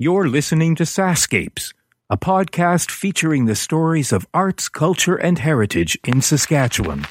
You're listening to SaskScapes, a podcast featuring the stories of arts, culture, and heritage in Saskatchewan.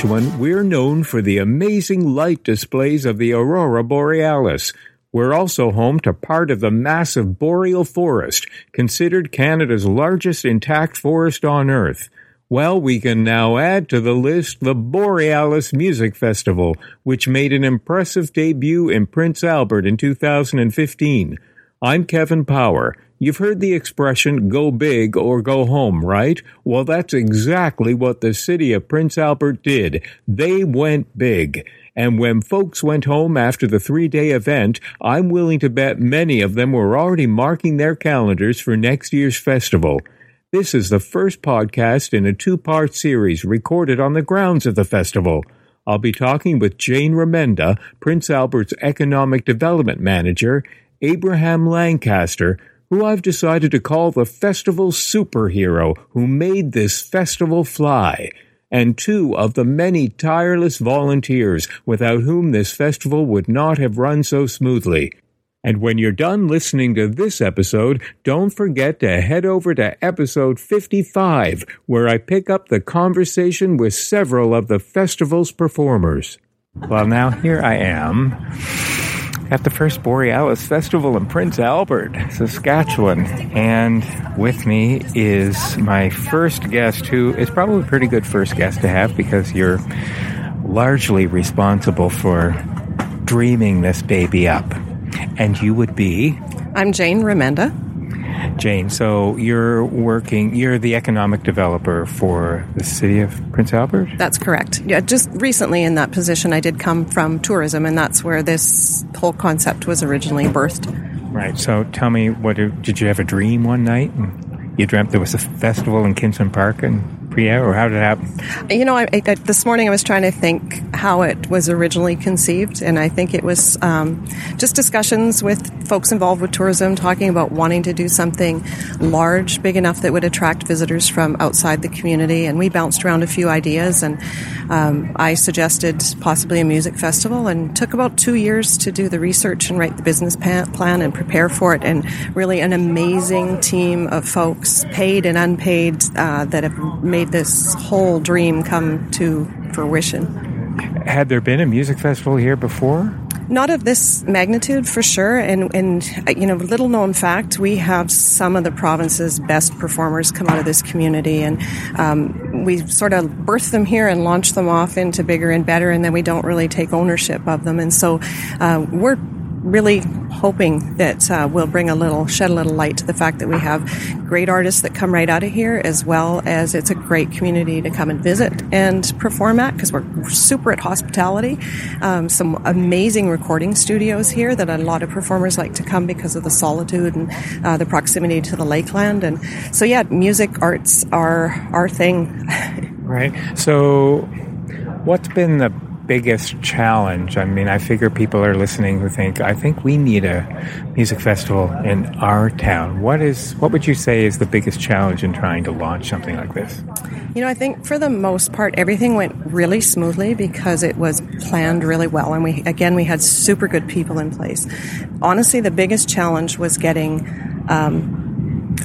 Saskatchewan, we're known for the amazing light displays of the Aurora Borealis. We're also home to part of the massive boreal forest, considered Canada's largest intact forest on Earth. Well, we can now add to the list the Borealis Music Festival, which made an impressive debut in Prince Albert in 2015. I'm Kevin Power. You've heard the expression go big or go home, right? Well, that's exactly what the city of Prince Albert did. They went big. And when folks went home after the three day event, I'm willing to bet many of them were already marking their calendars for next year's festival. This is the first podcast in a two part series recorded on the grounds of the festival. I'll be talking with Jane Remenda, Prince Albert's Economic Development Manager, Abraham Lancaster, who I've decided to call the festival superhero who made this festival fly, and two of the many tireless volunteers without whom this festival would not have run so smoothly. And when you're done listening to this episode, don't forget to head over to episode 55, where I pick up the conversation with several of the festival's performers. Well, now here I am at the first Borealis Festival in Prince Albert, Saskatchewan. And with me is my first guest, who is probably a pretty good first guest to have because you're largely responsible for dreaming this baby up. And you would be? I'm Jane Remenda. Jane, so you're working, you're the economic developer for the city of Prince Albert? That's correct. Yeah, just recently in that position, I did come from tourism, and that's where this whole concept was originally birthed. Right. So tell me, what did you have a dream one night? And you dreamt there was a festival in Kinsmen Park and Priya, or how did it happen? You know, I, I, this morning I was trying to think how it was originally conceived, and I think it was um, just discussions with folks involved with tourism, talking about wanting to do something large, big enough that would attract visitors from outside the community. And we bounced around a few ideas, and um, I suggested possibly a music festival, and took about two years to do the research and write the business plan and prepare for it. And really, an amazing team of folks, paid and unpaid, uh, that have made made this whole dream come to fruition. Had there been a music festival here before? Not of this magnitude, for sure. And, and you know, little known fact, we have some of the province's best performers come out of this community, and um, we sort of birth them here and launch them off into bigger and better, and then we don't really take ownership of them. And so uh, we're really hoping that uh, we'll bring a little, shed a little light to the fact that we have great artists that come right out of here, as well as it's a great community to come and visit and perform at because we're super at hospitality. Um, some amazing recording studios here that a lot of performers like to come because of the solitude and uh, the proximity to the lakeland. And so, yeah, music arts are our thing. right. So, what's been the biggest challenge? I mean, I figure people are listening who think, I think we need a music festival in our town. What is, what would you say is the biggest challenge in trying to launch something like this? You know, I think for the most part, everything went really smoothly because it was planned really well. And we, again, we had super good people in place. Honestly, the biggest challenge was getting, um,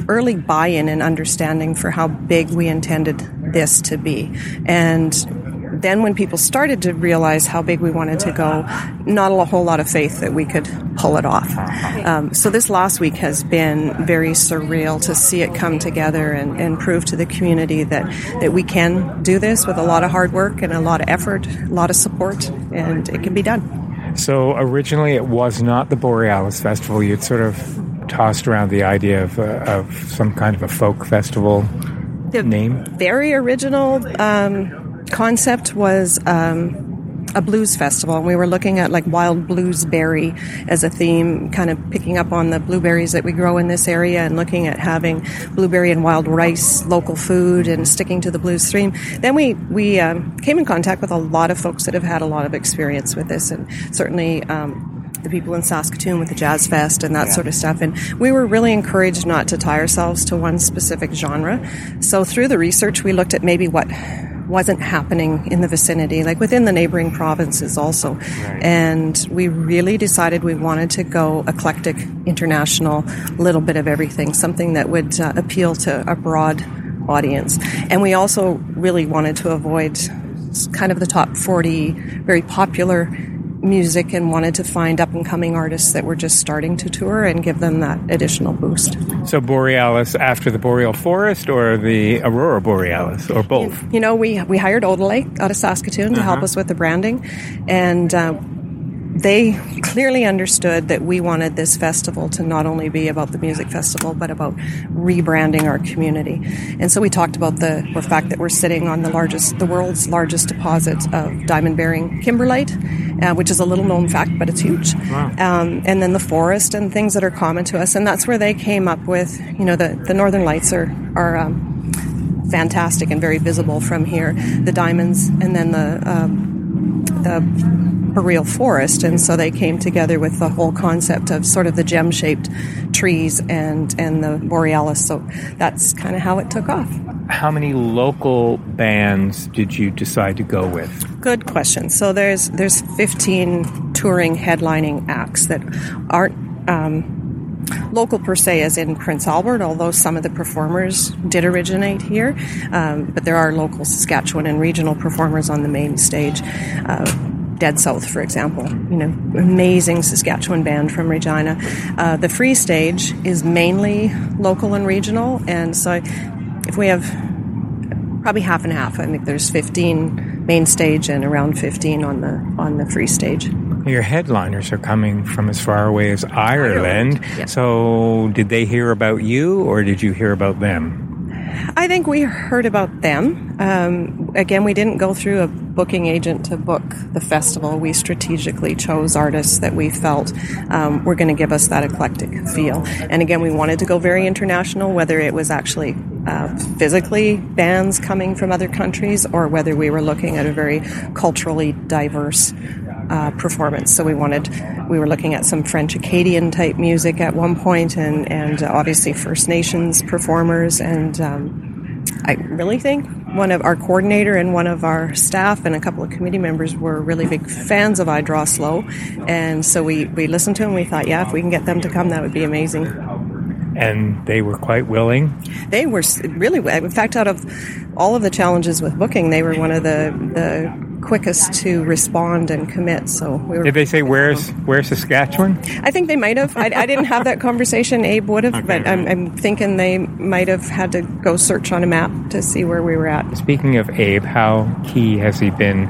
early buy-in and understanding for how big we intended this to be. And then when people started to realize how big we wanted to go, not a whole lot of faith that we could pull it off. Um, so this last week has been very surreal to see it come together and, and prove to the community that, that we can do this with a lot of hard work and a lot of effort, a lot of support, and it can be done. So originally it was not the Borealis Festival. You'd sort of tossed around the idea of, uh, of some kind of a folk festival the name. Very original. Um, concept was um, a blues festival. We were looking at like wild bluesberry as a theme, kind of picking up on the blueberries that we grow in this area and looking at having blueberry and wild rice, local food, and sticking to the blues theme. Then we we um, came in contact with a lot of folks that have had a lot of experience with this, and certainly. Um, the people in Saskatoon with the Jazz Fest and that yeah. sort of stuff. And we were really encouraged not to tie ourselves to one specific genre. So through the research, we looked at maybe what wasn't happening in the vicinity, like within the neighboring provinces also. Right. And we really decided we wanted to go eclectic, international, little bit of everything, something that would uh, appeal to a broad audience. And we also really wanted to avoid kind of the top 40 very popular music and wanted to find up and coming artists that were just starting to tour and give them that additional boost. So Borealis after the Boreal Forest or the Aurora Borealis or both? You, you know, we we hired Odelay out of Saskatoon to uh-huh. help us with the branding, and. Uh, they clearly understood that we wanted this festival to not only be about the music festival, but about rebranding our community. And so we talked about the, the fact that we're sitting on the largest, the world's largest deposit of diamond-bearing kimberlite, uh, which is a little known fact, but it's huge. Wow. Um, and then the forest and things that are common to us. And that's where they came up with, you know, the, the northern lights are, are, um, fantastic and very visible from here. The diamonds and then the, um, the boreal forest, and so they came together with the whole concept of sort of the gem-shaped trees and and the borealis. So that's kind of how it took off. How many local bands did you decide to go with? Good question. So there's there's 15 touring headlining acts that aren't. Um, local per se as in Prince Albert, although some of the performers did originate here. Um, but there are local Saskatchewan and regional performers on the main stage. Uh, Dead South, for example. You know, amazing Saskatchewan band from Regina. Uh, the free stage is mainly local and regional, and so if we have probably half and half, I think there's 15 main stage and around 15 on the on the free stage. Your headliners are coming from as far away as Ireland. Ireland. So, did they hear about you, or did you hear about them? I think we heard about them. Um, again, we didn't go through a booking agent to book the festival. We strategically chose artists that we felt um, were going to give us that eclectic feel. And again, we wanted to go very international, whether it was actually uh, physically bands coming from other countries or whether we were looking at a very culturally diverse uh, performance. So we wanted, we were looking at some French Acadian type music at one point, and and obviously First Nations performers. And um, I really think one of our coordinator and one of our staff and a couple of committee members were really big fans of I Draw Slow, and so we we listened to them. We thought, yeah, if we can get them to come, that would be amazing and they were quite willing. They were really, in fact, out of all of the challenges with booking, they were one of the the quickest to respond and commit. So we were. Did they say where's where's Saskatchewan? I think they might have. I, I didn't have that conversation. Abe would have, okay, but I'm, I'm, thinking they might have had to go search on a map to see where we were at. Speaking of Abe, how key has he been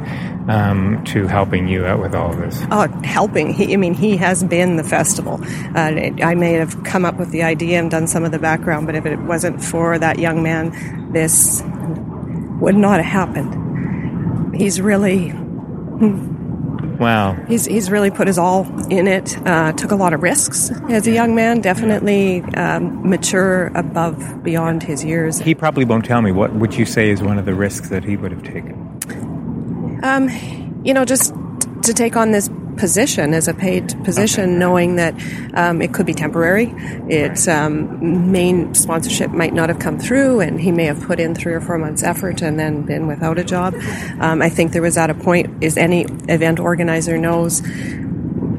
um, to helping you out with all of this? Oh, helping. He, I mean, he has been the festival. Uh, I may have come up with the idea and done some of the background, but if it wasn't for that young man, this would not have happened he's really Wow. He's, he's really put his all in it, uh, took a lot of risks as a young man, definitely um, mature above, beyond his years. He probably won't tell me. What would you say is one of the risks that he would have taken? Um, you know, just to take on this position as a paid position, okay. knowing that um, it could be temporary. Its um, main sponsorship might not have come through, and he may have put in three or four months' effort and then been without a job. Um, I think there was at a point, as any event organizer knows,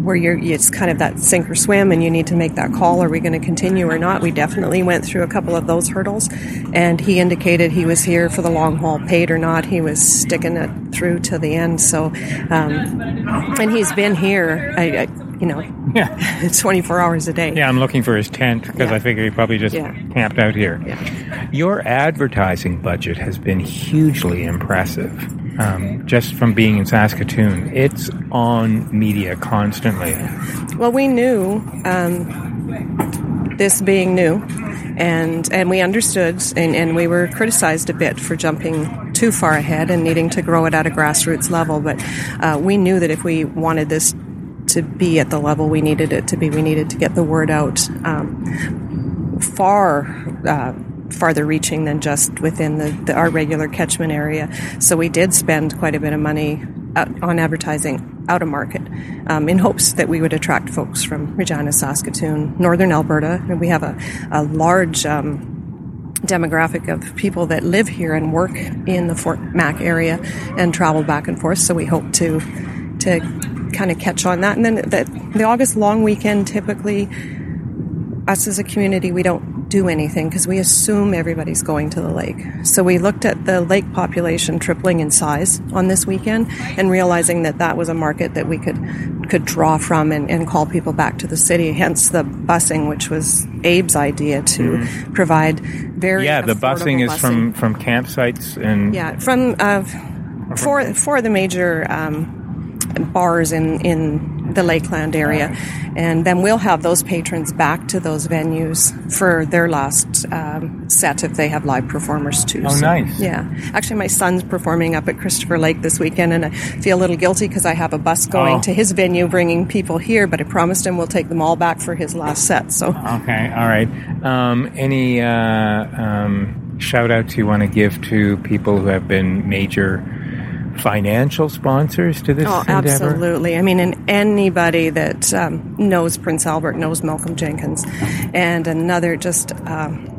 where you're it's kind of that sink or swim and you need to make that call. Are we going to continue or not? We definitely went through a couple of those hurdles and he indicated he was here for the long haul paid or not. He was sticking it through to the end so um, and he's been here I, I, you know yeah. 24 hours a day. Yeah i'm looking for his tent because yeah. i figure he probably just yeah. camped out here. Yeah. your advertising budget has been hugely impressive um, just from being in Saskatoon. It's on media constantly. Well, we knew um, this being new, and and we understood, and, and we were criticized a bit for jumping too far ahead and needing to grow it at a grassroots level. But uh, we knew that if we wanted this to be at the level we needed it to be, we needed to get the word out um, far. Uh, farther reaching than just within the, the, our regular catchment area. So we did spend quite a bit of money on advertising out of market um, in hopes that we would attract folks from Regina, Saskatoon, northern Alberta. And we have a, a large um, demographic of people that live here and work in the Fort Mac area and travel back and forth. So we hope to to kind of catch on that. And then the, the August long weekend typically us as a community, we don't do anything because we assume everybody's going to the lake. So we looked at the lake population tripling in size on this weekend and realizing that that was a market that we could could draw from and, and call people back to the city. Hence the busing, which was Abe's idea to mm. provide very yeah. The busing is busing. from from campsites and yeah from uh, for for the major. Um, bars in, in the Lakeland area. And then we'll have those patrons back to those venues for their last um, set if they have live performers too. Oh, so, nice. Yeah. Actually, my son's performing up at Christopher Lake this weekend, and I feel a little guilty because I have a bus going oh. to his venue bringing people here, but I promised him we'll take them all back for his last set. So Okay, all right. Um, any uh, um, shout outs you want to give to people who have been major financial sponsors to this oh, endeavor? absolutely. I mean, and anybody that um, knows Prince Albert knows Malcolm Jenkins, and another just. Um,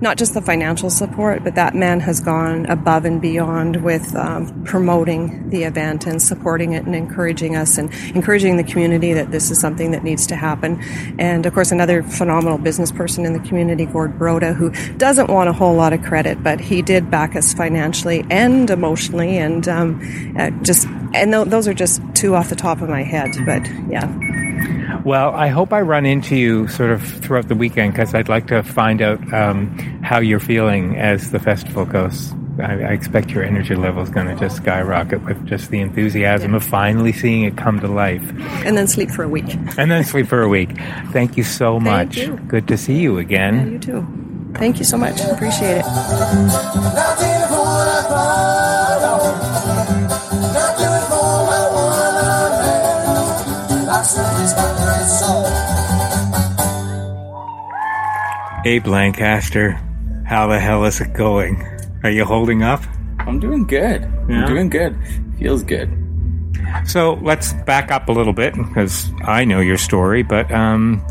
not just the financial support, but that man has gone above and beyond with um, promoting the event and supporting it and encouraging us and encouraging the community that this is something that needs to happen. And of course, another phenomenal business person in the community, Gord Broda, who doesn't want a whole lot of credit, but he did back us financially and emotionally, and um, uh, just and th- those are just two off the top of my head. But yeah. Well, I hope I run into you sort of throughout the weekend because I'd like to find out um, how you're feeling as the festival goes. I, I expect your energy level is going to just skyrocket with just the enthusiasm yeah. of finally seeing it come to life. And then sleep for a week. and then sleep for a week. Thank you so Thank much. You. Good to see you again. Yeah, you too. Thank you so much. Appreciate it. Abe Lancaster, how the hell is it going? Are you holding up? I'm doing good. Yeah? I'm doing good. Feels good. So let's back up a little bit because I know your story, but um,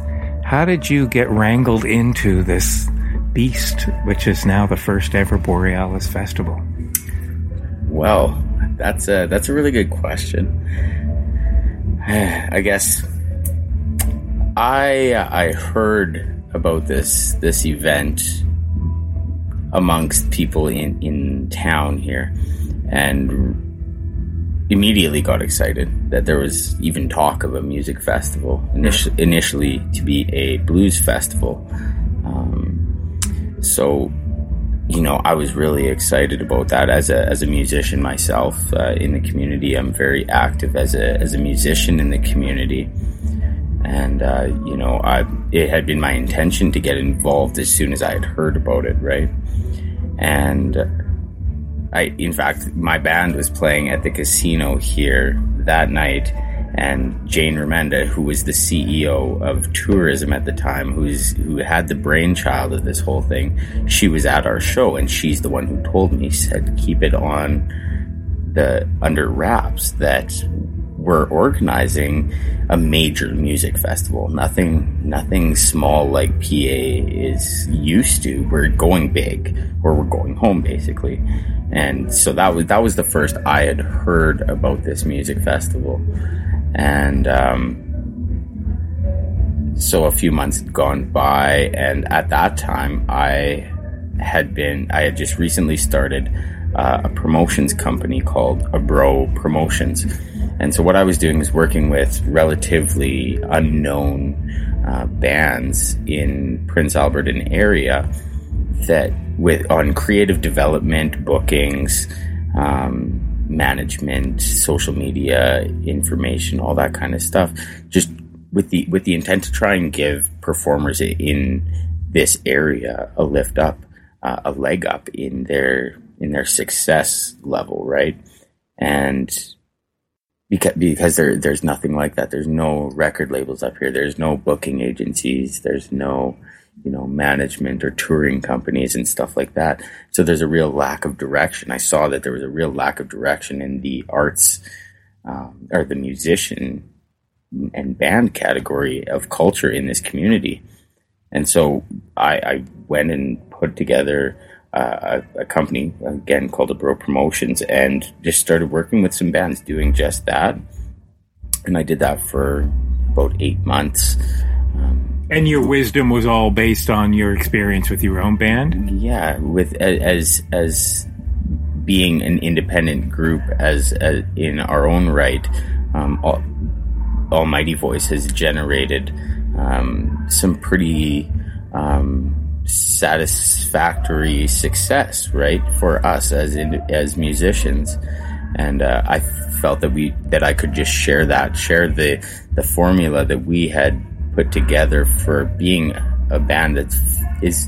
how did you get wrangled into this beast, which is now the first ever Borealis festival? Well, that's a that's a really good question. I guess I I heard about this this event amongst people in in town here, and immediately got excited that there was even talk of a music festival initially, initially to be a blues festival. Um, so, you know, I was really excited about that as a as a musician myself uh, in the community. I'm very active as a as a musician in the community and uh, you know, I it had been my intention to get involved as soon as I had heard about it, right? And I, in fact, my band was playing at the casino here that night, and Jane Remenda, who was the CEO of tourism at the time, who's who had the brainchild of this whole thing, she was at our show, and she's the one who told me, said, keep it on the under wraps that we're organizing a major music festival. Nothing, nothing small like PA is used to. We're going big, or we're going home, basically. And so that was that was the first I had heard about this music festival, and um, so a few months had gone by, and at that time I had been I had just recently started uh, a promotions company called Abro Promotions and so what I was doing is working with relatively unknown uh, bands in Prince Albert and area that with on creative development, bookings, um, management, social media information, all that kind of stuff. Just with the with the intent to try and give performers in this area a lift up, uh, a leg up in their in their success level, right? And because because there there's nothing like that. There's no record labels up here. There's no booking agencies. There's no you know management or touring companies and stuff like that. So there's a real lack of direction. I saw that there was a real lack of direction in the arts um, or the musician and band category of culture in this community. And so I, I went and put together uh, a, a, company again called Abro Promotions and just started working with some bands doing just that. And I did that for about eight months. Um, and your wisdom was all based on your experience with your own band. Yeah, with as as being an independent group as, as in our own right. Um, all, Almighty Voice has generated um, some pretty um, satisfactory success, right, for us as in, as musicians. And uh, I felt that we that I could just share that, share the the formula that we had put together for being a band that is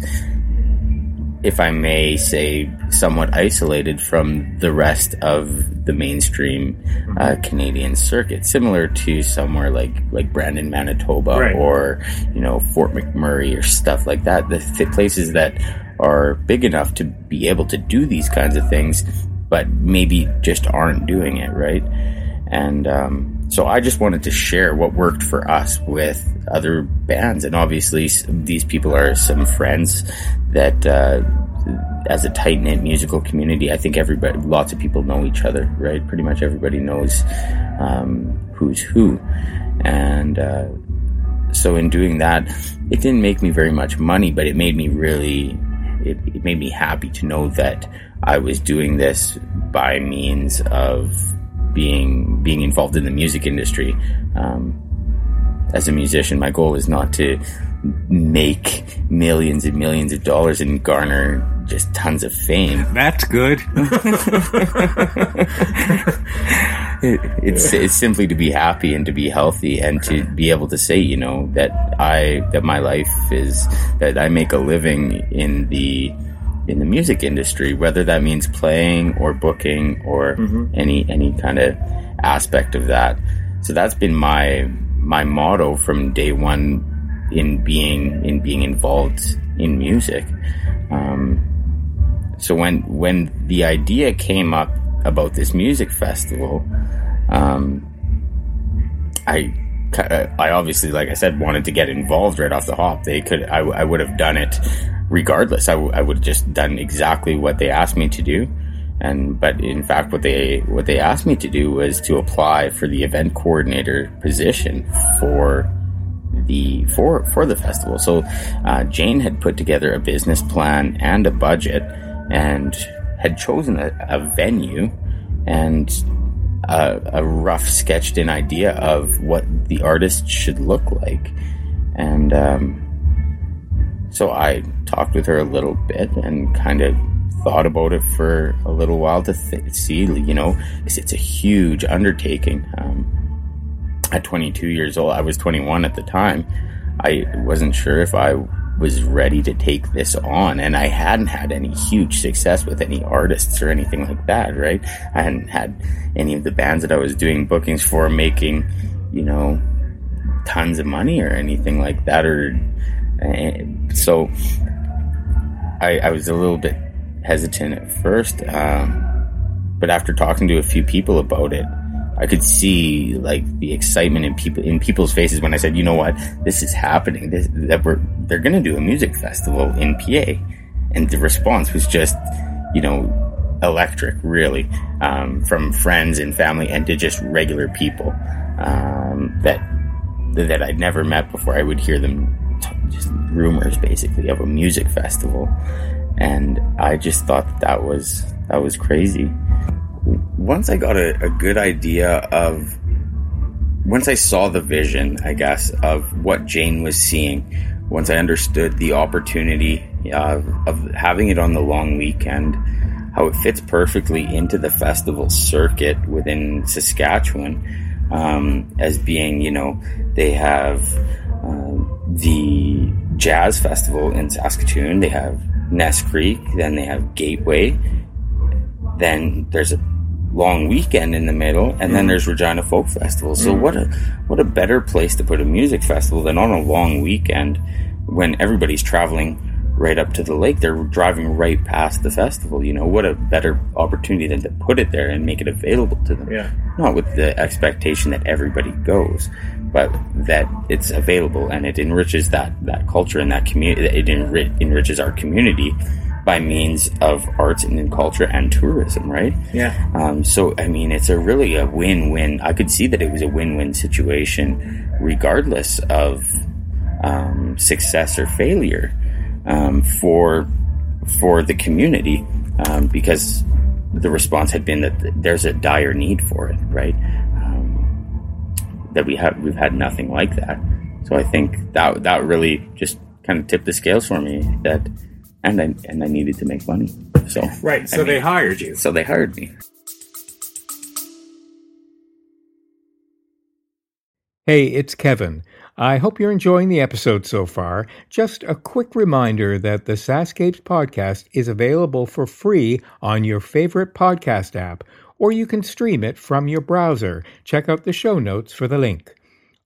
if I may say, somewhat isolated from the rest of the mainstream uh. Canadian circuit, similar to somewhere like like Brandon, Manitoba, right. or you know Fort McMurray or stuff like that. The th- places that are big enough to be able to do these kinds of things, but maybe just aren't doing it right. And um, so I just wanted to share what worked for us with other bands, and obviously these people are some friends that. Uh, as a tight knit musical community, I think everybody, lots of people know each other, right? Pretty much everybody knows um, who's who, and uh, so in doing that, it didn't make me very much money, but it made me really, it, it made me happy to know that I was doing this by means of being being involved in the music industry. Um, as a musician, my goal is not to make millions and millions of dollars and garner just tons of fame. That's good. it, it's it's simply to be happy and to be healthy and to be able to say, you know, that I that my life is that I make a living in the in the music industry, whether that means playing or booking or mm-hmm. any any kind of aspect of that. So that's been my my motto from day one in being in being involved in music. Um, so when when the idea came up about this music festival, um, I I obviously, like I said, wanted to get involved right off the hop. They could, I, I would have done it regardless. I, w- I would have just done exactly what they asked me to do. And, but in fact, what they, what they asked me to do was to apply for the event coordinator position for the, for, for the festival. So, uh, Jane had put together a business plan and a budget and had chosen a, a venue and a, a, rough sketched in idea of what the artist should look like. And, um, so I talked with her a little bit and kind of thought about it for a little while to th- see, you know, because it's a huge undertaking. Um, at 22 years old, I was 21 at the time. I wasn't sure if I was ready to take this on, and I hadn't had any huge success with any artists or anything like that, right? I hadn't had any of the bands that I was doing bookings for making, you know, tons of money or anything like that, or so I, I, was a little bit hesitant at first, um, but after talking to a few people about it, I could see like the excitement in people in people's faces when I said, "You know what? This is happening. This, that we're they're going to do a music festival in PA," and the response was just, you know, electric, really, um, from friends and family and to just regular people um, that that I'd never met before. I would hear them just rumors basically of a music festival, and I just thought that, that was that was crazy. Once I got a, a good idea of, once I saw the vision, I guess, of what Jane was seeing, once I understood the opportunity uh, of having it on the long weekend, how it fits perfectly into the festival circuit within Saskatchewan, um, as being, you know, they have um, the Jazz Festival in Saskatoon. They have Ness Creek, then they have Gateway, then there's a long weekend in the middle, and then mm. there's Regina Folk Festival. So mm. what a what a better place to put a music festival than on a long weekend when everybody's traveling right up to the lake. They're driving right past the festival. You know, what a better opportunity than to put it there and make it available to them. Yeah. Not with the expectation that everybody goes, but that it's available and it enriches that that culture and that community. It enri- enriches our community by means of arts and culture and tourism, right? Yeah. Um, so, I mean, it's a really a win-win. I could see that it was a win-win situation, regardless of um, success or failure um, for for the community, um, because the response had been that there's a dire need for it, right? Um, that we have we've had nothing like that. So I think that that really just kind of tipped the scales for me that, and I and I needed to make money. So Right. I So mean, they hired you. so they hired me. Hey, it's Kevin. I hope you're enjoying the episode so far. Just a quick reminder that the SaskScapes podcast is available for free on your favorite podcast app, or you can stream it from your browser. Check out the show notes for the link.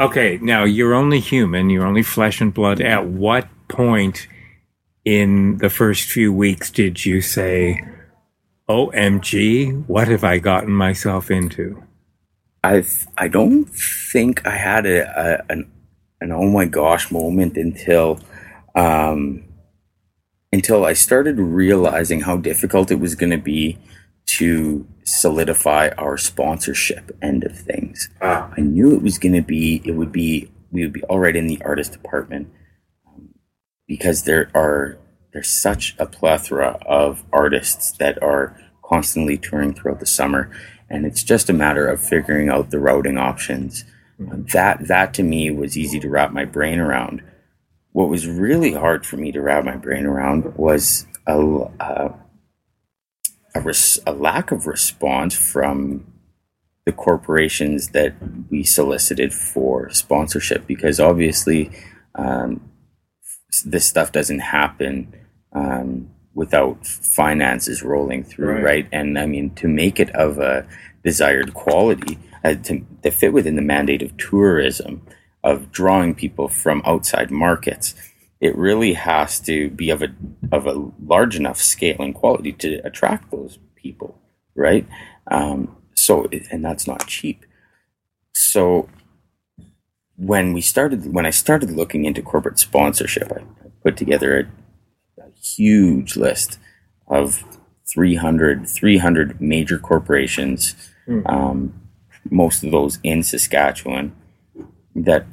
Okay, now you're only human, you're only flesh and blood. At what point in the first few weeks did you say, OMG, what have I gotten myself into? I I don't think I had a, a an an oh my gosh moment until um, until I started realizing how difficult it was going to be to solidify our sponsorship end of things. Ah. I knew it was going to be it would be we would be all right in the artist department um, because there are there's such a plethora of artists that are constantly touring throughout the summer and it's just a matter of figuring out the routing options that that to me was easy to wrap my brain around what was really hard for me to wrap my brain around was a, a, a, res, a lack of response from the corporations that we solicited for sponsorship because obviously um, this stuff doesn't happen um, without finances rolling through, Right. right. And I mean, to make it of a desired quality, uh, to, to fit within the mandate of tourism, of drawing people from outside markets, it really has to be of a of a large enough scale and quality to attract those people, right? Um, so, and that's not cheap. So, when we started, when I started looking into corporate sponsorship, I I put together a, a huge list of 300, 300 major corporations, um, most of those in Saskatchewan, that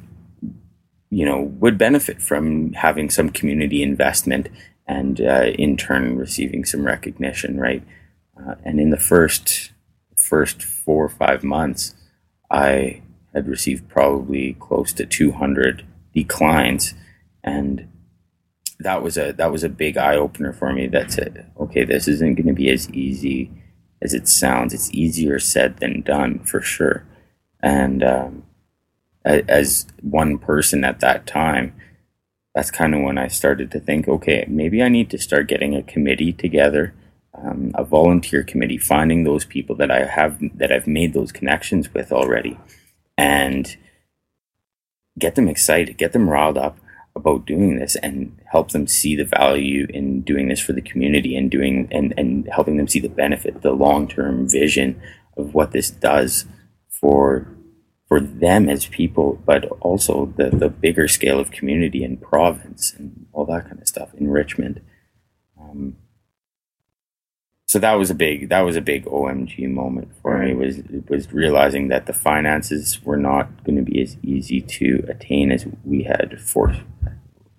you know would benefit from having some community investment and uh, in turn receiving some recognition, right? Uh, and in the first first four or five months, I had received probably close to 200 declines, and that was a that was a big eye opener for me. That said, okay, this isn't going to be as easy as it sounds. It's easier said than done for sure. And um, as one person at that time, that's kind of when I started to think, okay, maybe I need to start getting a committee together, um, a volunteer committee, finding those people that I have that I've made those connections with already, and get them excited, get them riled up about doing this, and help them see the value in doing this for the community and doing and and helping them see the benefit, the long term vision of what this does for for them as people, but also the, the bigger scale of community and province and all that kind of stuff, enrichment. Um, so that was a big that was a big OMG moment for me was was realizing that the finances were not going to be as easy to attain as we had for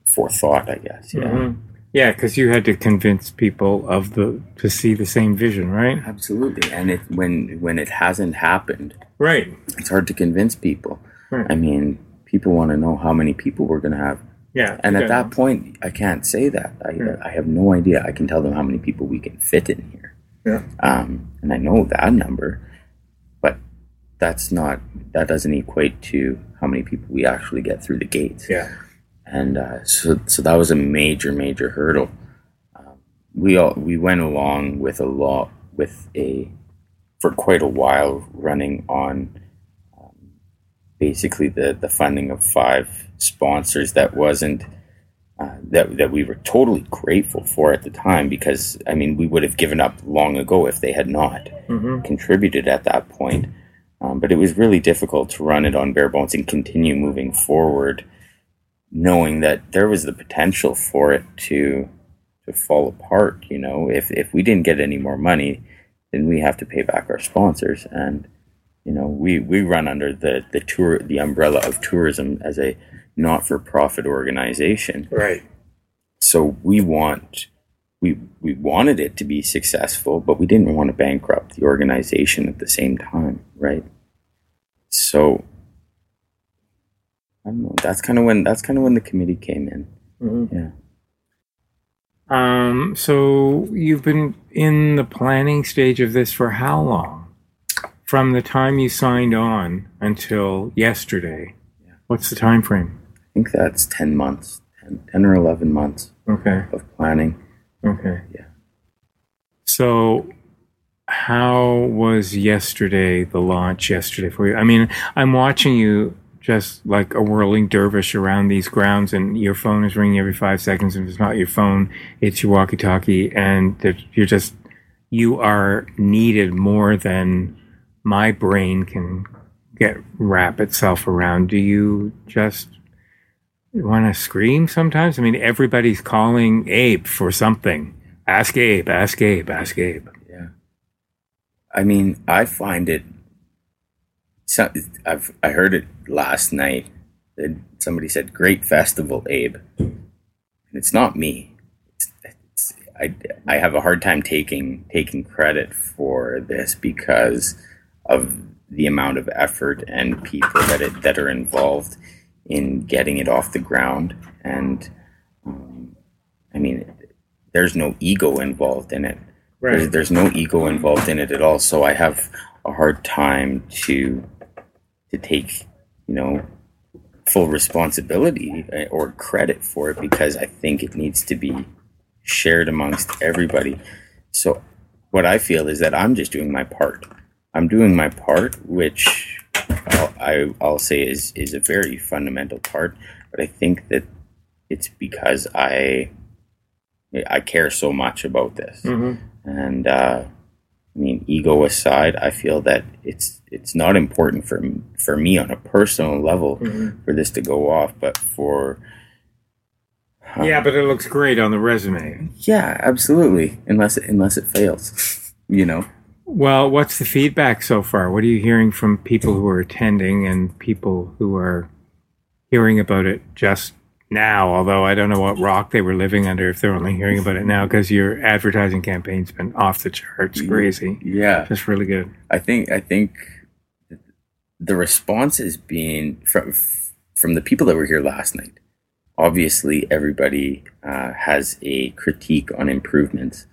forethought. I guess. Yeah. Mm-hmm. Yeah, because you had to convince people of the to see the same vision, right? Absolutely, and it, when when it hasn't happened, right, it's hard to convince people. Right. I mean, people want to know how many people we're going to have. Yeah, And at that point, I can't say that. I, Yeah. I have no idea. I can tell them how many people we can fit in here. Yeah. Um, and I know that number, but that's not, that doesn't equate to how many people we actually get through the gates. yeah, And uh, so, so that was a major, major hurdle. Um, we all, we went along with a law, with a, for quite a while running on um, basically the, the funding of five sponsors that wasn't uh, that that we were totally grateful for at the time because I mean we would have given up long ago if they had not mm-hmm. contributed at that point. Um, but it was really difficult to run it on bare bones and continue moving forward, knowing that there was the potential for it to to fall apart. You know, if if we didn't get any more money, then we have to pay back our sponsors, and you know we we run under the the tour the umbrella of tourism as a not for profit organization. Right, so we want we we wanted it to be successful but we didn't want to bankrupt the organization at the same time right? So i don't know. That's kind of when that's kind of when the committee came in. Mhm. yeah. Um, so you've been in the planning stage of this for how long? From the time you signed on until yesterday. What's the time frame? i think that's 10 months 10, 10 or 11 months Okay. of planning Okay. Yeah. So how was yesterday, the launch yesterday for you? I mean, I'm watching you just like a whirling dervish around these grounds and your phone is ringing every five seconds. And if it's not your phone, it's your walkie talkie and you're just, you are needed more than my brain can get wrap itself around. Do you just want to scream sometimes? I mean, everybody's calling Abe for something. Ask Abe, ask Abe, ask Abe. Yeah. I mean, I find it. So, I've I heard it last night. That somebody said, "Great festival, Abe." And it's not me. It's, it's, I I have a hard time taking taking credit for this because of the amount of effort and people that it, that are involved in getting it off the ground. And um, I mean, there's no ego involved in it. There's, there's no ego involved in it at all. So I have a hard time to to take, you know, full responsibility uh, or credit for it because I think it needs to be shared amongst everybody. So what I feel is that I'm just doing my part. I'm doing my part, which I'll, I, I'll say is is a very fundamental part. But I think that it's because I I care so much about this. Mhm. And uh, I mean, ego aside, I feel that it's it's not important for for me on a personal level Mhm. for this to go off, but for uh, Yeah, but it looks great on the resume. yeah, absolutely. Unless it, unless it fails, you know. Well, what's the feedback so far? What are you hearing from people who are attending and people who are hearing about it just now? Although I don't know what rock they were living under if they're only hearing about it now because your advertising campaign's been off the charts, crazy, Yeah, just really good. I think I think the response is being from from the people that were here last night. Obviously, everybody uh, has a critique on improvements,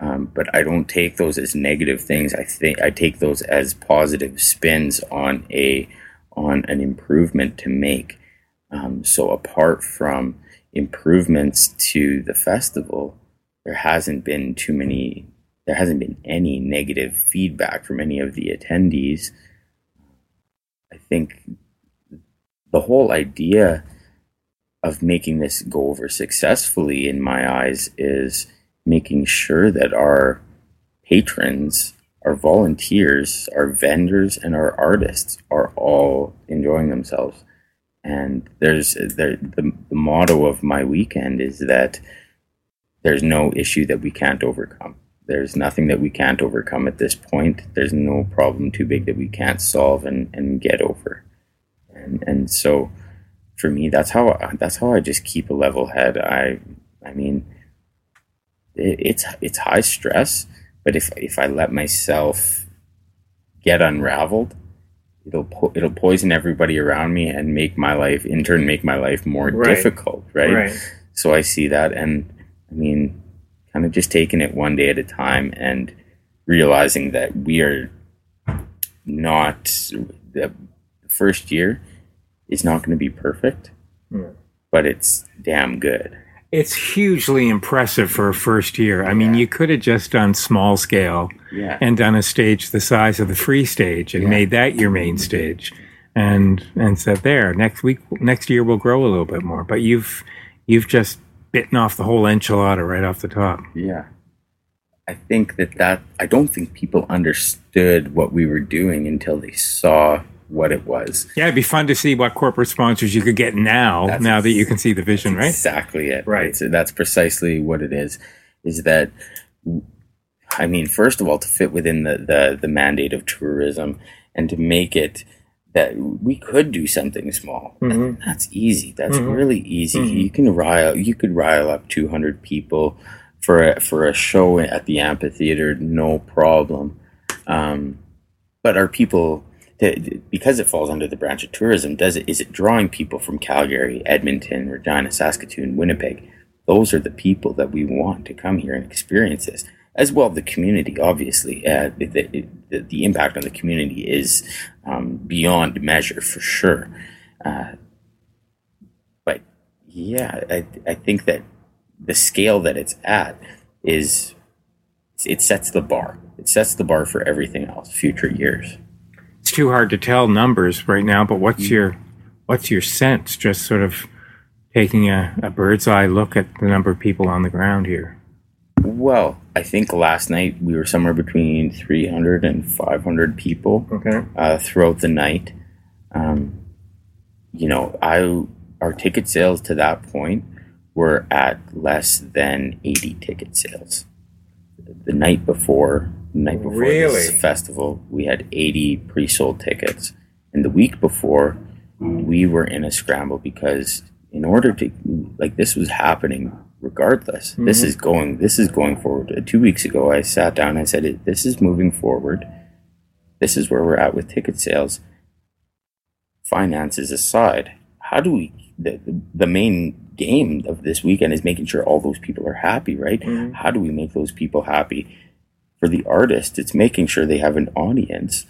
um, but I don't take those as negative things. I think I take those as positive spins on a on an improvement to make. Um, so apart from improvements to the festival, there hasn't been too many. There hasn't been any negative feedback from any of the attendees. I think the whole idea of making this go over successfully, in my eyes, is making sure that our patrons, our volunteers, our vendors, and our artists are all enjoying themselves. And there's there, the, the motto of my weekend is that there's no issue that we can't overcome. There's nothing that we can't overcome at this point. There's no problem too big that we can't solve and, and get over. And and so for me, that's how that's how I just keep a level head. I I mean, it, it's it's high stress, but if if I let myself get unraveled, it'll po- it'll poison everybody around me and make my life in turn make my life more Right. difficult. Right? Right. So I see that, and I mean, kind of just taking it one day at a time and realizing that we are not the first year is not going to be perfect, hmm. but it's damn good. It's hugely impressive for a first year. I mean, you could have just done small scale Yeah. and done a stage the size of the free stage and Yeah. made that your main stage and and said there next week next year we'll grow a little bit more but you've you've just bitten off the whole enchilada right off the top Yeah. I think that that I don't think people understood what we were doing until they saw what it was. yeah it'd be fun to see what corporate sponsors you could get now That's now that you can see the vision right Exactly it. Right. So that's precisely what it is. Is that I mean, first of all, to fit within the, the, the mandate of tourism and to make it that we could do something small. Mm-hmm. That's easy. That's really easy. You can rile you could rile up two hundred people for a, for a show at the amphitheater, no problem. Um, but are people because it falls under the branch of tourism? Does it is it drawing people from Calgary, Edmonton, Regina, Saskatoon, Winnipeg? Those are the people that we want to come here and experience this, as well the community. Obviously, uh, the, the, the impact on the community is um, beyond measure for sure. Uh, but yeah, I, I think that the scale that it's at is it sets the bar. It sets the bar for everything else, future years. It's too hard to tell numbers right now but what's your what's your sense just sort of taking a, a bird's eye look at the number of people on the ground here Well, I think last night we were somewhere between 300 and 500 people okay uh, throughout the night. Um, you know, I our ticket sales to that point were at less than 80 ticket sales. The night before, night before this festival, we had 80 pre-sold tickets, and the week before, we were in a scramble because in order to like this was happening regardless. This is going. This is going forward. Uh, Two weeks ago, I sat down and I said, "This is moving forward. This is where we're at with ticket sales. Finances aside, how do we? The, the main game of this weekend is making sure all those people are happy, right? How do we make those people happy? For the artist, it's making sure they have an audience.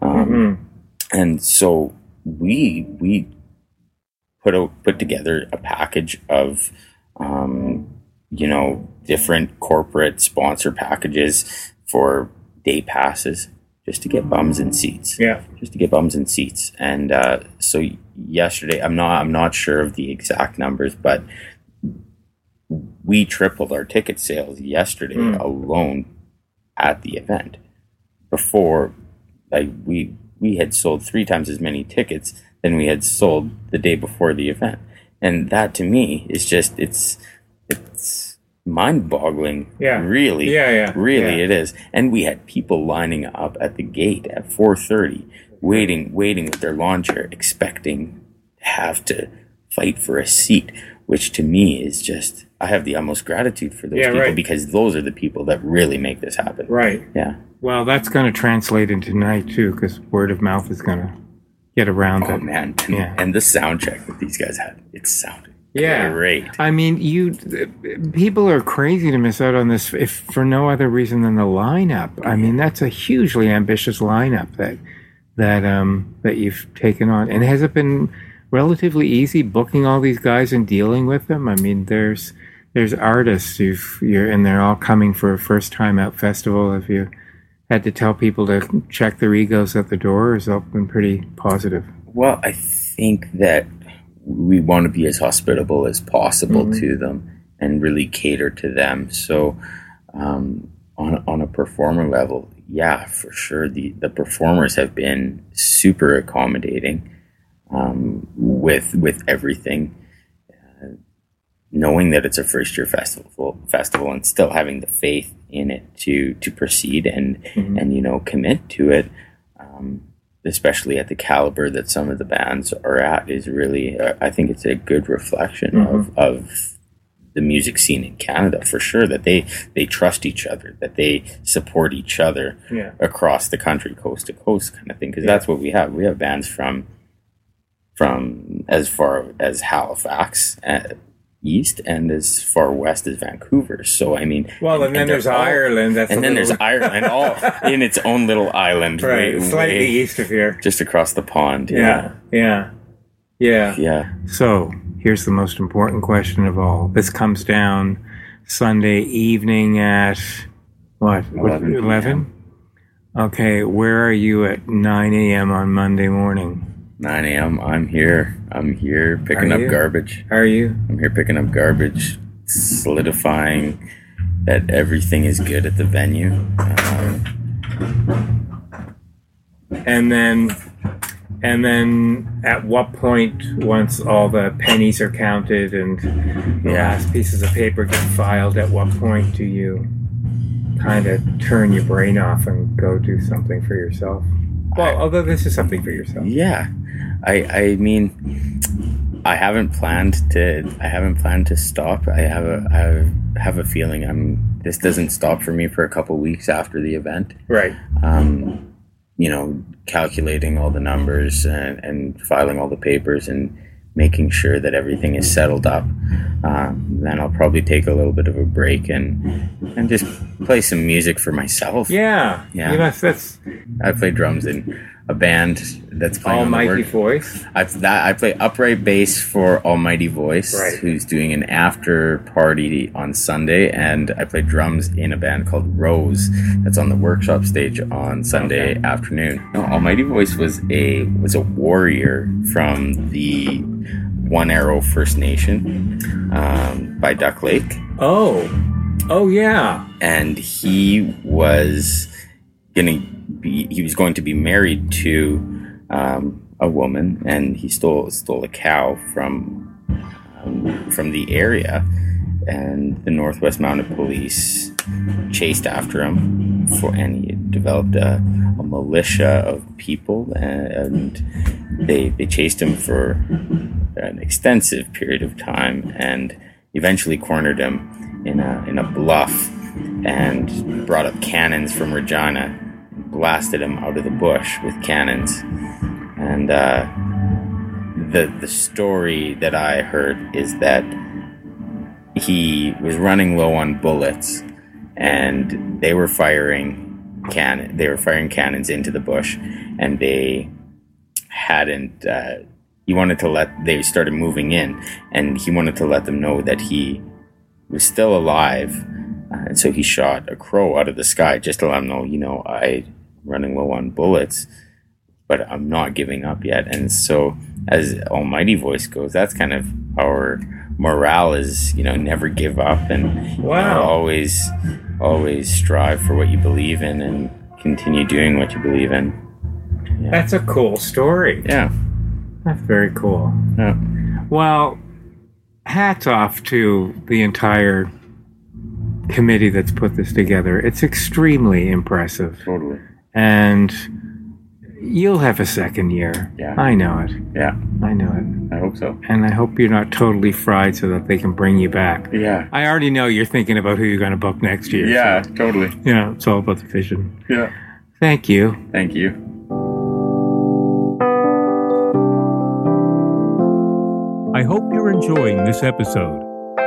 Um, and so we we put out put together a package of um, you know different corporate sponsor packages for day passes just to get bums in seats. Yeah. Just to get bums in seats. And uh, so yesterday i'm not i'm not sure of the exact numbers but we tripled our ticket sales yesterday alone at the event before like we we had sold three times as many tickets than we had sold the day before the event and that to me is just it's it's mind-boggling Yeah. really Yeah, yeah, really yeah. it is and we had people lining up at the gate at 4.30 waiting waiting with their lawn chair expecting to have to fight for a seat which to me is just i have the utmost gratitude for those Yeah, people right. because those are the people that really make this happen right yeah Well, that's going to translate into tonight too, because word of mouth is going to get around oh it. man and, Yeah. and the sound check that these guys had it sounded Yeah. great I mean, you people are crazy to miss out on this if for no other reason than the lineup. I mean, that's a hugely ambitious lineup that that um that you've taken on. And has it been relatively easy booking all these guys and dealing with them? I mean, there's there's artists you've you're and they're all coming for a first time out festival. If you had to tell people to check their egos at the door? Or has been pretty positive? Well, I think that we want to be as hospitable as possible to them and really cater to them. So, um, on on a performer level, yeah, for sure, the the performers have been super accommodating um, with with everything. Knowing that it's a first year festival festival and still having the faith in it to to proceed and and you know commit to it. Um, especially at the caliber that some of the bands are at is really uh, I think it's a good reflection of of the music scene in Canada for sure that they they trust each other that they support each other Yeah. across the country coast to coast kind of thing because that's what we have we have bands from from as far as Halifax uh, east and as far west as Vancouver so I mean Well, and then they're there's all- Ireland. That's and then little- there's Ireland all in its own little island right, way- slightly way east of here. just across the pond Yeah, yeah, yeah. yeah So here's the most important question of all. This comes down Sunday evening at what? 11 Eleven. Okay, where are you at nine a.m. on Monday morning? 9 a.m. I'm here. I'm here picking up garbage. Are you? I'm here picking up garbage, solidifying that everything is good at the venue. Um, And then, and then, at what point, once all the pennies are counted and the Yeah. last pieces of paper get filed, at what point do you kind of turn your brain off and go do something for yourself? Well, although this is something for yourself. yeah, I I mean, I haven't planned to. I haven't planned to stop. I have a I have, have a feeling I'm. This doesn't stop for me for a couple weeks after the event. Right. um, you know, calculating all the numbers and, and filing all the papers and making sure that everything is settled up. Um, then I'll probably take a little bit of a break and and just play some music for myself. Yeah. Yeah. You know, that's I play drums in a band that's playing almighty voice. I, that, I play upright bass for Almighty Voice, Right. who's doing an after party on Sunday, and I play drums in a band called Rose that's on the workshop stage on Sunday afternoon. No, Almighty Voice was a was a warrior from the One Arrow First Nation um, by Duck Lake Oh. Oh, yeah. and he was gonna be he was going to be married to um, a woman and he stole stole a cow from um, from the area and the Northwest Mounted Police chased after him for and he developed a, a militia of people and they they chased him for an extensive period of time and eventually cornered him in a in a bluff and brought up cannons from Regina, blasted him out of the bush with cannons, and uh, the the story that I heard is that he was running low on bullets, and they were firing cannon. They were firing cannons into the bush, and they hadn't. Uh, he wanted to let. They started moving in, and he wanted to let them know that he was still alive. Uh, and so he shot a crow out of the sky just to let them know, you know, I'm running low on bullets, but I'm not giving up yet. And so, as Almighty Voice goes, that's kind of our morale is, you know, never give up and you know, always, always strive for what you believe in and continue doing what you believe in. That's a cool story. Yeah. That's very cool. yeah. Well, hats off to the entire committee that's put this together. It's extremely impressive. Totally. And you'll have a second year. Yeah. I know it. Yeah. I know it. I hope so. And I hope you're not totally fried so that they can bring you back. Yeah. I already know you're thinking about who you're going to book next year. Yeah, totally. So, yeah, it's all about the vision. Yeah. Thank you. Thank you. I hope you're enjoying this episode.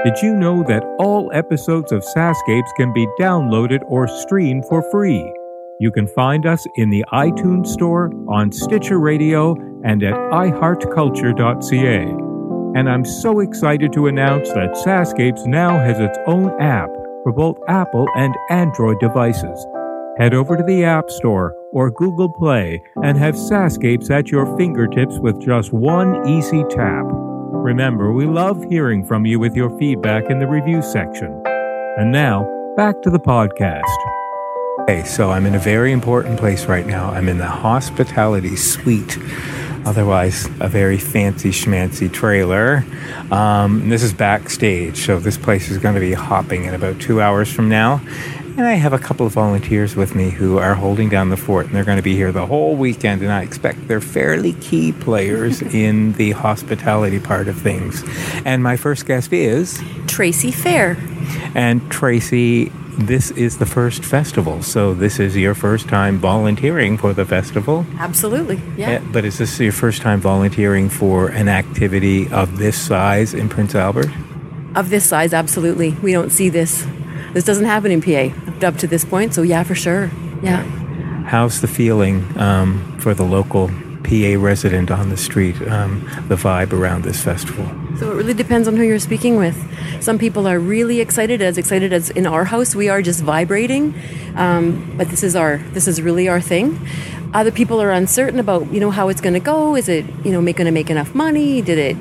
Did you know that all episodes of SaskScapes can be downloaded or streamed for free? You can find us in the iTunes Store, on Stitcher Radio, and at iHeartCulture.ca. And I'm so excited to announce that SaskScapes now has its own app for both Apple and Android devices. Head over to the App Store or Google Play and have SaskScapes at your fingertips with just one easy tap. Remember, we love hearing from you with your feedback in the review section. And now, back to the podcast. Okay, so I'm in a very important place right now. I'm in the hospitality suite, otherwise a very fancy schmancy trailer. Um, this is backstage, so this place is going to be hopping in about two hours from now. And I have a couple of volunteers with me who are holding down the fort, and they're going to be here the whole weekend. And I expect they're fairly key players in the hospitality part of things. And my first guest is Tracy Fair. And Tracy, this is the first festival, so this is your first time volunteering for the festival. Absolutely, yeah. Uh, But is this your first time volunteering for an activity of this size in Prince Albert? Of this size, absolutely. We don't see this. This doesn't happen in PA up to this point, so yeah, for sure. Yeah. How's the feeling um, for the local PA resident on the street, um, the vibe around this festival? So it really depends on who you're speaking with. Some people are really excited, as excited as in our house. We are just vibrating, um, but this is our this is really our thing. Other people are uncertain about you know how it's going to go. Is it you know going to make enough money? Did it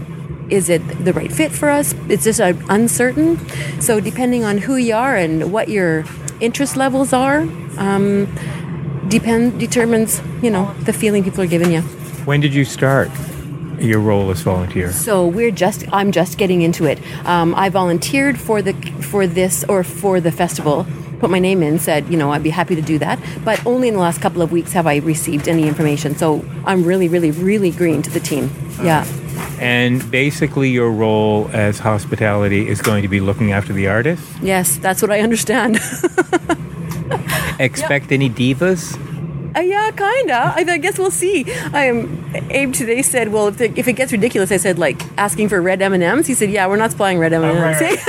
is it the right fit for us? It's just uh, uncertain. So depending on who you are and what your interest levels are, um, depend determines you know the feeling people are giving you. When did you start your role as volunteer? So we're just I'm just getting into it. Um, I volunteered for the for this or for the festival. Put my name in, said you know I'd be happy to do that, but only in the last couple of weeks have I received any information. So I'm really, really, really green to the team. Yeah. And basically, your role as hospitality is going to be looking after the artists. Yes, that's what I understand. Expect any divas? Uh, yeah, kinda. I, I guess we'll see. I am. Abe today said, "Well, if, the, if it gets ridiculous," I said, "Like asking for red M and M's." He said, "Yeah, we're not supplying red M and M's."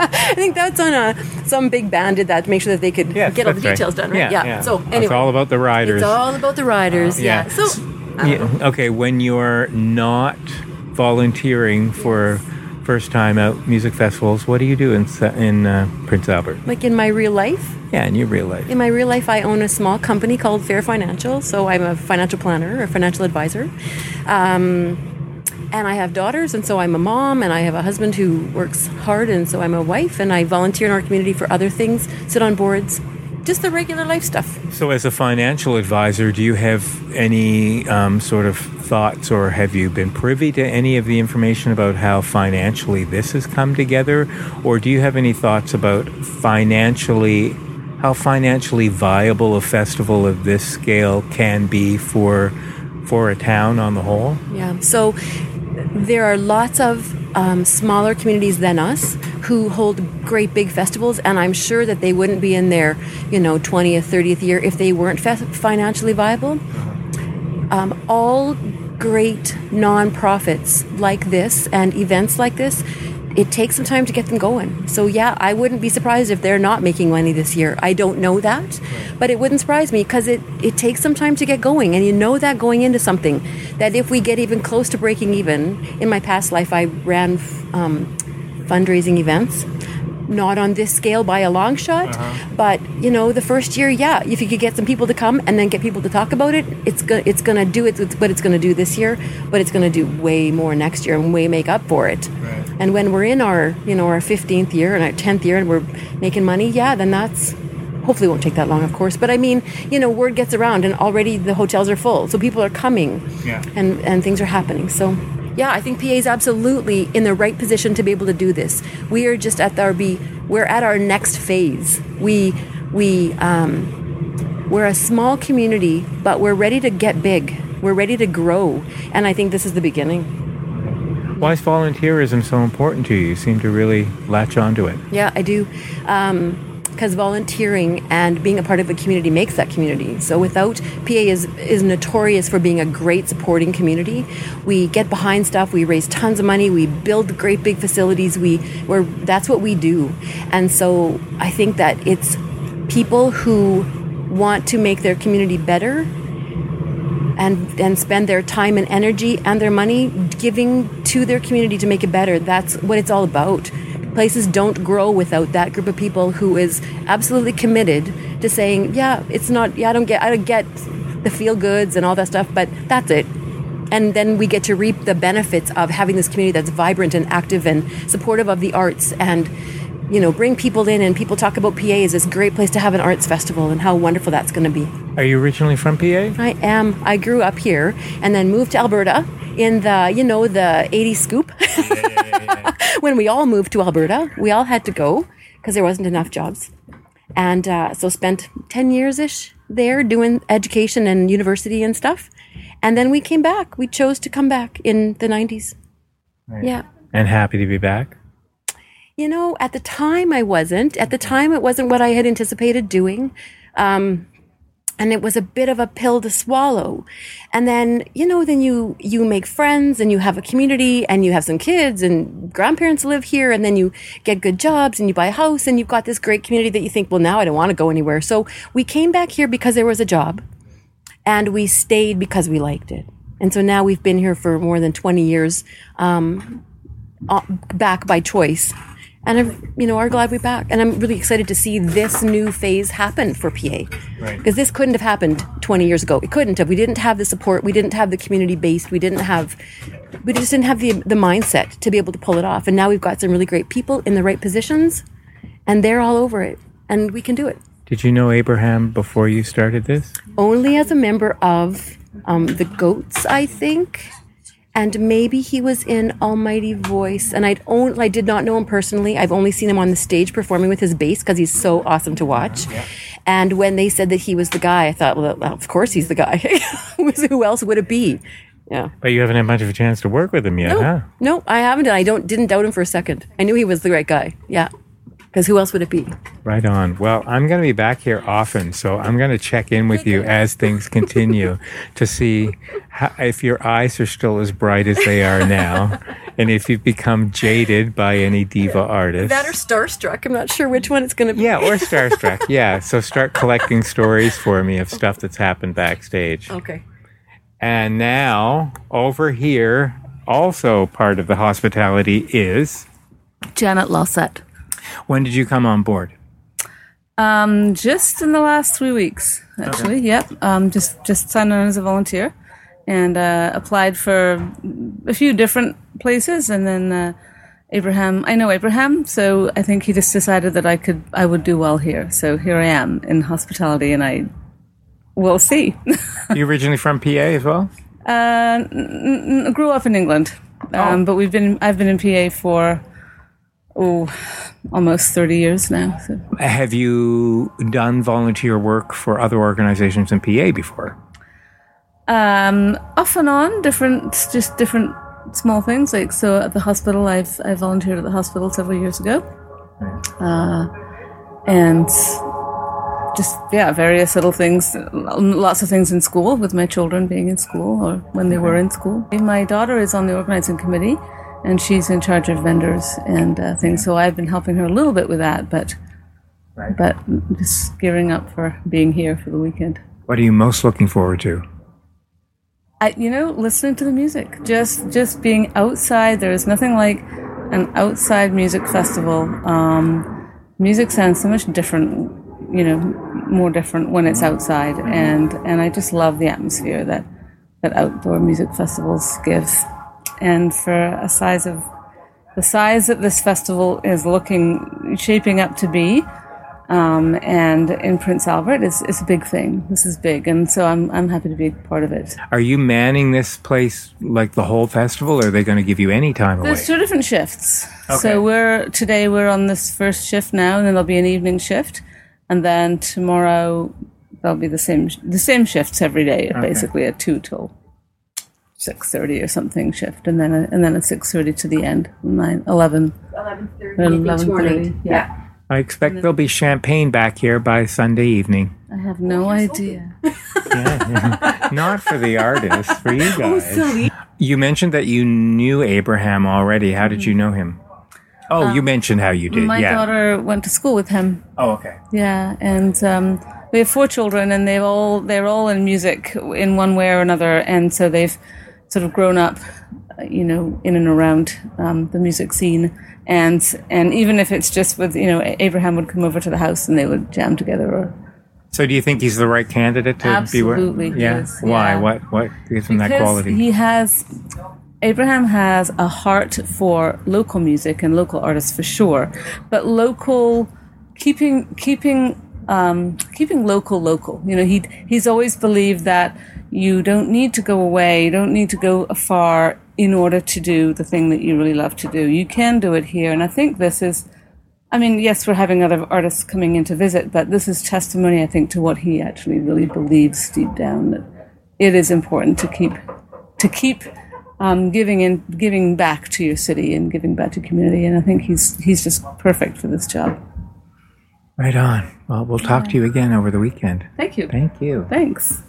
I think that's on a some big band did that to make sure that they could Yes, get all the that's right. details done, right? Yeah, yeah. So It's all about the riders. It's all about the riders. yeah. yeah. So I don't know. Yeah, okay, when you're not volunteering for first time out music festivals, what do you do in in uh, Prince Albert? like in my real life, Yeah, in your real life. in my real life, I own a small company called Fair Financial. So I'm a financial planner, a financial advisor. Um, and I have daughters, and so I'm a mom, and I have a husband who works hard, and so I'm a wife, and I volunteer in our community for other things, sit on boards, just the regular life stuff. So, as a financial advisor, do you have any um, sort of thoughts, or have you been privy to any of the information about how financially this has come together, or do you have any thoughts about financially? How financially viable a festival of this scale can be for for a town on the whole? Yeah. So there are lots of um, smaller communities than us who hold great big festivals, and I'm sure that they wouldn't be in their, you know, 20th, 30th year if they weren't fe- financially viable. Um, all great nonprofits like this and events like this, it takes some time to get them going. So yeah, I wouldn't be surprised if they're not making money this year. I don't know that, but it wouldn't surprise me because it, it takes some time to get going, and you know that going into something. That if we get even close to breaking even, in my past life I ran um, fundraising events. Not on this scale by a long shot, but you know, the first year, yeah, if you could get some people to come and then get people to talk about it, it's gonna it's gonna do it. It's what it's gonna do this year, but it's gonna do way more next year and way make up for it. And when we're in our you know our fifteenth year and our tenth year and we're making money, yeah, then that's hopefully won't take that long, of course. But I mean, you know, word gets around and already the hotels are full, so people are coming, Yeah. and and things are happening. So. Yeah, I think PA is absolutely in the right position to be able to do this. We are just at our be we're at our next phase. We we um, we're a small community, but we're ready to get big. We're ready to grow, and I think this is the beginning. Why is volunteerism so important to you? You seem to really latch onto it. Yeah, I do. Um, because volunteering and being a part of a community makes that community. So without PA is is notorious for being a great supporting community. We get behind stuff. We raise tons of money. We build great big facilities. We we're, that's what we do. And so I think that it's people who want to make their community better and and spend their time and energy and their money giving to their community to make it better. That's what it's all about. Places don't grow without that group of people who is absolutely committed to saying, "Yeah, it's not. Yeah, I don't get. I don't get the feel goods and all that stuff, but that's it." And then we get to reap the benefits of having this community that's vibrant and active and supportive of the arts and you know bring people in and people talk about PA as this great place to have an arts festival and how wonderful that's going to be. Are you originally from PA? I am. I grew up here and then moved to Alberta in the, you know, the 80s scoop. when we all moved to Alberta, we all had to go because there wasn't enough jobs. and uh, so spent ten years ish there doing education and university and stuff. And then we came back. We chose to come back in the nineties. Yeah. And happy to be back. You know, at the time I wasn't. At the time, it wasn't what I had anticipated doing. Um, and it was a bit of a pill to swallow. And then, you know, then you, you make friends and you have a community and you have some kids and grandparents live here and then you get good jobs and you buy a house and you've got this great community that you think, well, now I don't want to go anywhere. So we came back here because there was a job and we stayed because we liked it. And so now we've been here for more than 20 years, um, uh, back by choice. And I'm, you know, are glad we're back. And I'm really excited to see this new phase happen for PA. Right. Because this couldn't have happened 20 years ago. It couldn't have. We didn't have the support. We didn't have the community based. We didn't have, we just didn't have the, the mindset to be able to pull it off. And now we've got some really great people in the right positions and they're all over it. And we can do it. Did you know Abraham before you started this? Only as a member of um, the Goats, I think. And maybe he was in Almighty Voice. And I'd own, I did not know him personally. I've only seen him on the stage performing with his bass because he's so awesome to watch. And when they said that he was the guy, I thought, well, of course he's the guy. Who else would it be? Yeah. But you haven't had much of a chance to work with him yet, No, huh? no, I haven't. And I don't didn't doubt him for a second. I knew he was the right guy. Yeah. Because who else would it be? Right on. Well, I'm going to be back here often, so I'm going to check in with you as things continue to see how, if your eyes are still as bright as they are now, and if you've become jaded by any diva artist. That or starstruck. I'm not sure which one it's going to be. yeah, or starstruck. Yeah. So start collecting stories for me of stuff that's happened backstage. Okay. And now over here, also part of the hospitality is. Janet Lawsett. When did you come on board? Um, just in the last three weeks, actually. Yep. Um, just just signed on as a volunteer, and uh, applied for a few different places, and then uh, Abraham. I know Abraham, so I think he just decided that I could I would do well here. So here I am in hospitality, and I will see. you originally from PA as well? Uh, n- n- grew up in England, um, but we've been I've been in PA for oh almost thirty years now. So. Have you done volunteer work for other organizations in PA before? Um, off and on, different, just different small things. Like so, at the hospital, I've I volunteered at the hospital several years ago, uh, and just yeah, various little things, lots of things in school with my children being in school or when they were in school. My daughter is on the organizing committee, and she's in charge of vendors and uh, things. So I've been helping her a little bit with that, but but just gearing up for being here for the weekend. What are you most looking forward to? I, you know, listening to the music, just just being outside. There is nothing like an outside music festival. Um, music sounds so much different, you know, more different when it's outside, and and I just love the atmosphere that that outdoor music festivals give. And for a size of the size that this festival is looking shaping up to be, um, and in Prince Albert is, is a big thing. This is big, and so I'm I'm happy to be part of it. Are you manning this place like the whole festival, or are they going to give you any time away? There's two different shifts. Okay. So we're today we're on this first shift now, and then there'll be an evening shift, and then tomorrow there'll be the same the same shifts every day, basically a two till six thirty or something shift, and then a, and then a six thirty to the end, nine eleven. Eleven thirty. Yeah. I expect there'll be champagne back here by Sunday evening. I have no idea. Not for the artists, for you guys. oh, You mentioned that you knew Abraham already. How did you know him? Oh, you mentioned how you did. My yeah. daughter went to school with him. Oh, okay. Yeah, and um, we have four children, and they've all they're all in music in one way or another, and so they've sort of grown up, uh, you know, in and around um, the music scene. And and even if it's just with you know Abraham would come over to the house and they would jam together or So, do you think he's the right candidate to Absolutely, be? he Yeah. is, Why? yeah. What? What gives him that quality? He has Abraham has a heart for local music and local artists for sure, but local keeping keeping um, keeping local local. You know, he he's always believed that you don't need to go away, you don't need to go afar in order to do the thing that you really love to do. You can do it here, and I think this is I mean, yes, we're having other artists coming in to visit, but this is testimony, I think, to what he actually really believes deep down that it is important to keep to keep um, giving in, giving back to your city and giving back to community. And I think he's he's just perfect for this job. Right on. Well, we'll talk to you again over the weekend. Thank you. Thank you. Thanks.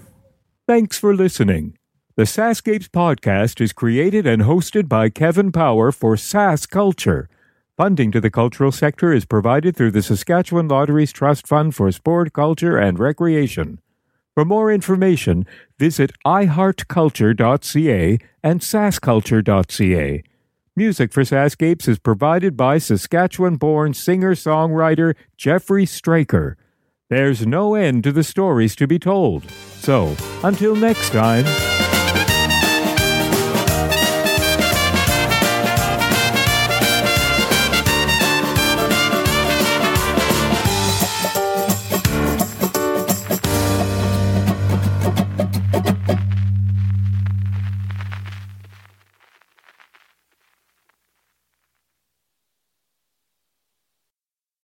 Thanks for listening. The SaskScapes podcast is created and hosted by Kevin Power for SaskCulture. Funding to the cultural sector is provided through the Saskatchewan Lotteries Trust Fund for Sport, Culture, and Recreation. For more information, visit iheartculture.ca and saskculture.ca. Music for SaskScapes is provided by Saskatchewan born singer songwriter Jeffrey Straker. There's no end to the stories to be told. So, until next time.